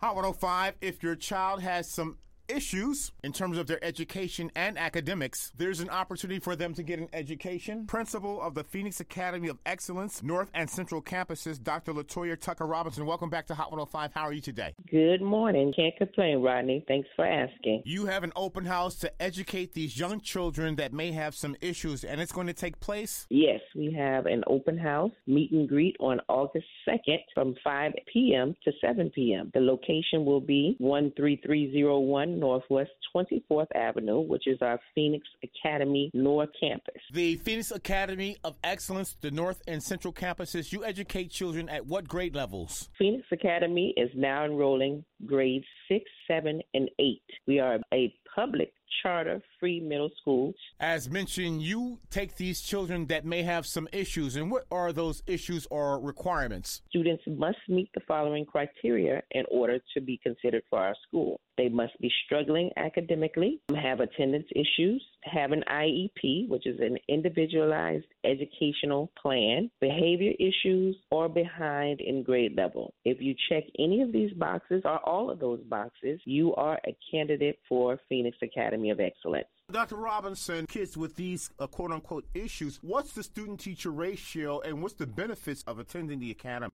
Hot 105, if your child has some issues in terms of their education and academics, there's an opportunity for them to get an education. Principal of the Phoenix Academy of Excellence, North and Central Campuses, Dr. Latoya Tucker Robinson. Welcome back to Hot 105. How are you today? Good morning. Can't complain, Rodney. Thanks for asking. You have an open house to educate these young children that may have some issues, and it's going to take place? Yes, we have an open house meet and greet on August 2nd from 5 p.m. to 7 p.m. The location will be 13301 Northwest 24th Avenue, which is our Phoenix Academy North Campus. The Phoenix Academy of Excellence, the North and Central campuses, you educate children at what grade levels? Phoenix Academy is now enrolling grades 6, 7, and 8. We are a public charter free middle school. As mentioned, you take these children that may have some issues, and what are those issues or requirements? Students must meet the following criteria in order to be considered for our school. They must be struggling academically, have attendance issues, have an IEP, which is an individualized educational plan, behavior issues, or behind in grade level. If you check any of these boxes or all of those boxes, you are a candidate for Phoenix Academy of Excellence. Dr. Robinson, kids with these uh, quote unquote issues, what's the student teacher ratio and what's the benefits of attending the academy?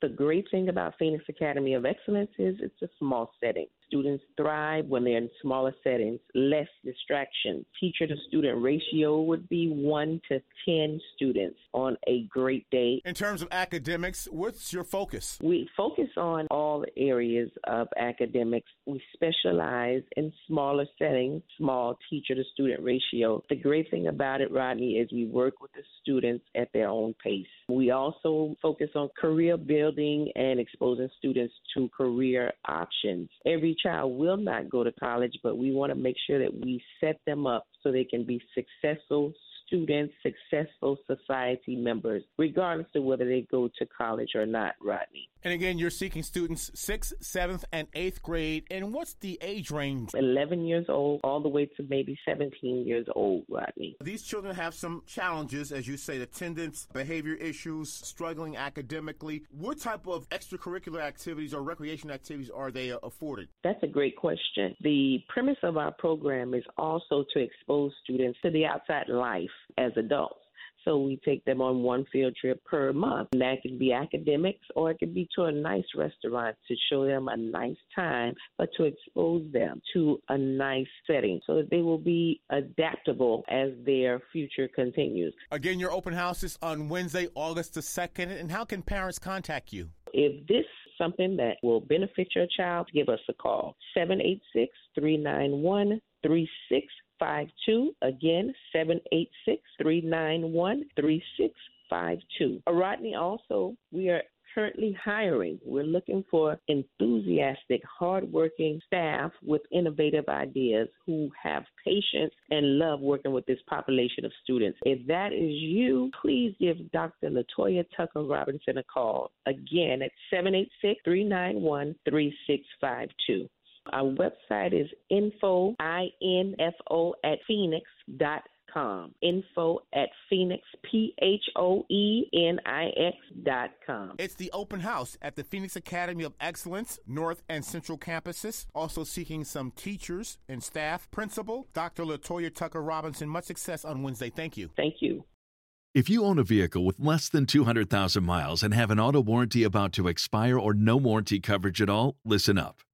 The great thing about Phoenix Academy of Excellence is it's a small setting. Students thrive when they're in smaller settings, less distraction. Teacher to student ratio would be 1 to 10 students on a great day. In terms of academics, what's your focus? We focus on all areas of academics. We specialize in smaller settings, small teacher to student ratio. The great thing about it, Rodney, is we work with the students at their own pace. We also focus on career building and exposing students to career options. Every child will not go to college, but we want to make sure that we set them up so they can be successful students, successful society members, regardless of whether they go to college or not, Rodney. And again, you're seeking students sixth, seventh, and eighth grade. And what's the age range? 11 years old, all the way to maybe 17 years old, Rodney. These children have some challenges, as you say, attendance, behavior issues, struggling academically. What type of extracurricular activities or recreation activities are they uh, afforded? That's a great question. The premise of our program is also to expose students to the outside life as adults. So we take them on one field trip per month. And that could be academics or it could be to a nice restaurant to show them a nice time, but to expose them to a nice setting so that they will be adaptable as their future continues. Again, your open house is on Wednesday, August the 2nd. And how can parents contact you? If this is something that will benefit your child, give us a call. 786 391 3652. Again, 786 391 3652. Rodney, also, we are currently hiring. We're looking for enthusiastic, hardworking staff with innovative ideas who have patience and love working with this population of students. If that is you, please give Dr. Latoya Tucker Robinson a call. Again, at 786 391 3652. Our website is info, I-N-F-O, at phoenix dot com. Info at phoenix, P-H-O-E-N-I-X dot com. It's the open house at the Phoenix Academy of Excellence, North and Central campuses. Also seeking some teachers and staff. Principal, Dr. Latoya Tucker Robinson. Much success on Wednesday. Thank you. Thank you. If you own a vehicle with less than 200,000 miles and have an auto warranty about to expire or no warranty coverage at all, listen up.